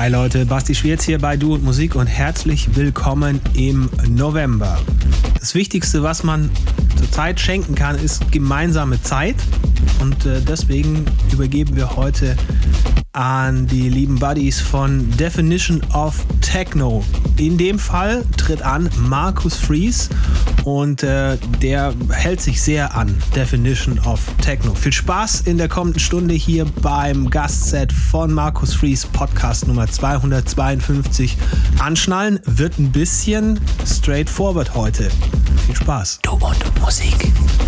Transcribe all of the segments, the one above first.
Hi Leute, Basti Schwierz hier bei Du und Musik und herzlich willkommen im November. Das Wichtigste, was man zurzeit schenken kann, ist gemeinsame Zeit und äh, deswegen übergeben wir heute an die lieben Buddies von Definition of Techno. In dem Fall tritt an Markus Fries und äh, der hält sich sehr an Definition of Techno. Viel Spaß in der kommenden Stunde hier beim Gastset von Markus Fries Podcast Nummer 252. Anschnallen wird ein bisschen straightforward heute. Viel Spaß. Du und Musik.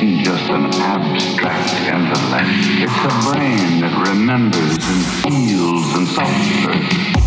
isn't just an abstract intellect. It's a brain that remembers and feels and suffers.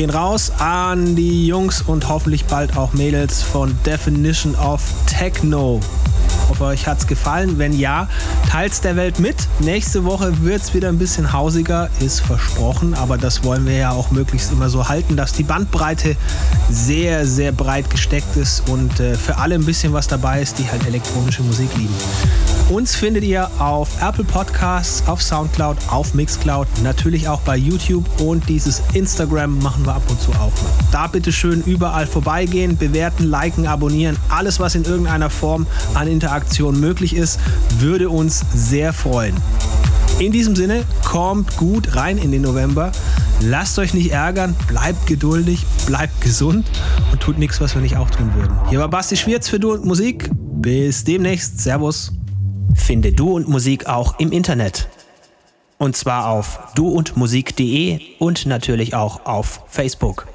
Gehen raus an die Jungs und hoffentlich bald auch Mädels von Definition of Techno hoffe, euch hat es gefallen. Wenn ja, teilt's der Welt mit. Nächste Woche wird es wieder ein bisschen hausiger, ist versprochen. Aber das wollen wir ja auch möglichst immer so halten, dass die Bandbreite sehr, sehr breit gesteckt ist und äh, für alle ein bisschen was dabei ist, die halt elektronische Musik lieben. Uns findet ihr auf Apple Podcasts, auf Soundcloud, auf Mixcloud, natürlich auch bei YouTube und dieses Instagram machen wir ab und zu auch noch. Da bitte schön überall vorbeigehen, bewerten, liken, abonnieren. Alles, was in irgendeiner Form an Interaktion möglich ist, würde uns sehr freuen. In diesem Sinne, kommt gut rein in den November. Lasst euch nicht ärgern, bleibt geduldig, bleibt gesund und tut nichts, was wir nicht auch tun würden. Hier war Basti Schwierz für Du und Musik. Bis demnächst. Servus. Finde Du und Musik auch im Internet. Und zwar auf duundmusik.de und natürlich auch auf Facebook.